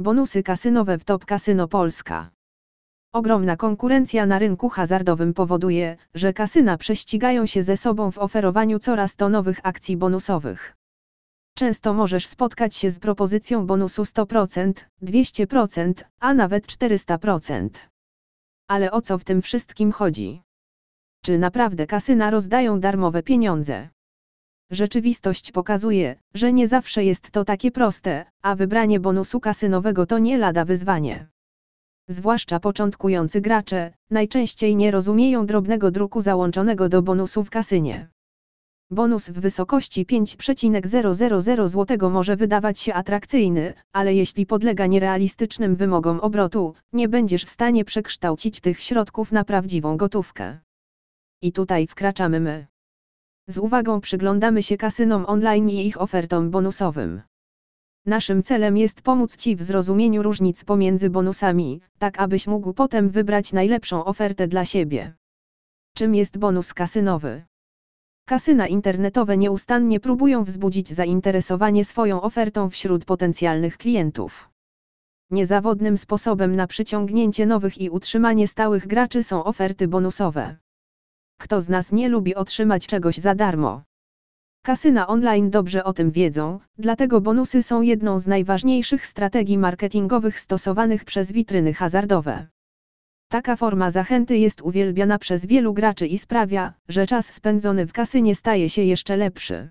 Bonusy kasynowe w Top Kasyno Polska. Ogromna konkurencja na rynku hazardowym powoduje, że kasyna prześcigają się ze sobą w oferowaniu coraz to nowych akcji bonusowych. Często możesz spotkać się z propozycją bonusu 100%, 200%, a nawet 400%. Ale o co w tym wszystkim chodzi? Czy naprawdę kasyna rozdają darmowe pieniądze? Rzeczywistość pokazuje, że nie zawsze jest to takie proste, a wybranie bonusu kasynowego to nie lada wyzwanie. Zwłaszcza początkujący gracze, najczęściej nie rozumieją drobnego druku załączonego do bonusu w kasynie. Bonus w wysokości 5,000 zł może wydawać się atrakcyjny, ale jeśli podlega nierealistycznym wymogom obrotu, nie będziesz w stanie przekształcić tych środków na prawdziwą gotówkę. I tutaj wkraczamy my. Z uwagą przyglądamy się kasynom online i ich ofertom bonusowym. Naszym celem jest pomóc Ci w zrozumieniu różnic pomiędzy bonusami, tak abyś mógł potem wybrać najlepszą ofertę dla siebie. Czym jest bonus kasynowy? Kasyna internetowe nieustannie próbują wzbudzić zainteresowanie swoją ofertą wśród potencjalnych klientów. Niezawodnym sposobem na przyciągnięcie nowych i utrzymanie stałych graczy są oferty bonusowe. Kto z nas nie lubi otrzymać czegoś za darmo? Kasyna online dobrze o tym wiedzą, dlatego bonusy są jedną z najważniejszych strategii marketingowych stosowanych przez witryny hazardowe. Taka forma zachęty jest uwielbiana przez wielu graczy i sprawia, że czas spędzony w kasynie staje się jeszcze lepszy.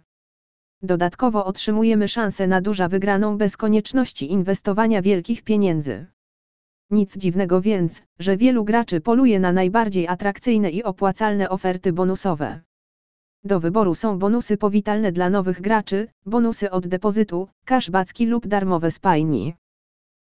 Dodatkowo otrzymujemy szansę na duża wygraną bez konieczności inwestowania wielkich pieniędzy. Nic dziwnego więc, że wielu graczy poluje na najbardziej atrakcyjne i opłacalne oferty bonusowe. Do wyboru są bonusy powitalne dla nowych graczy, bonusy od depozytu, cashbacki lub darmowe spajni.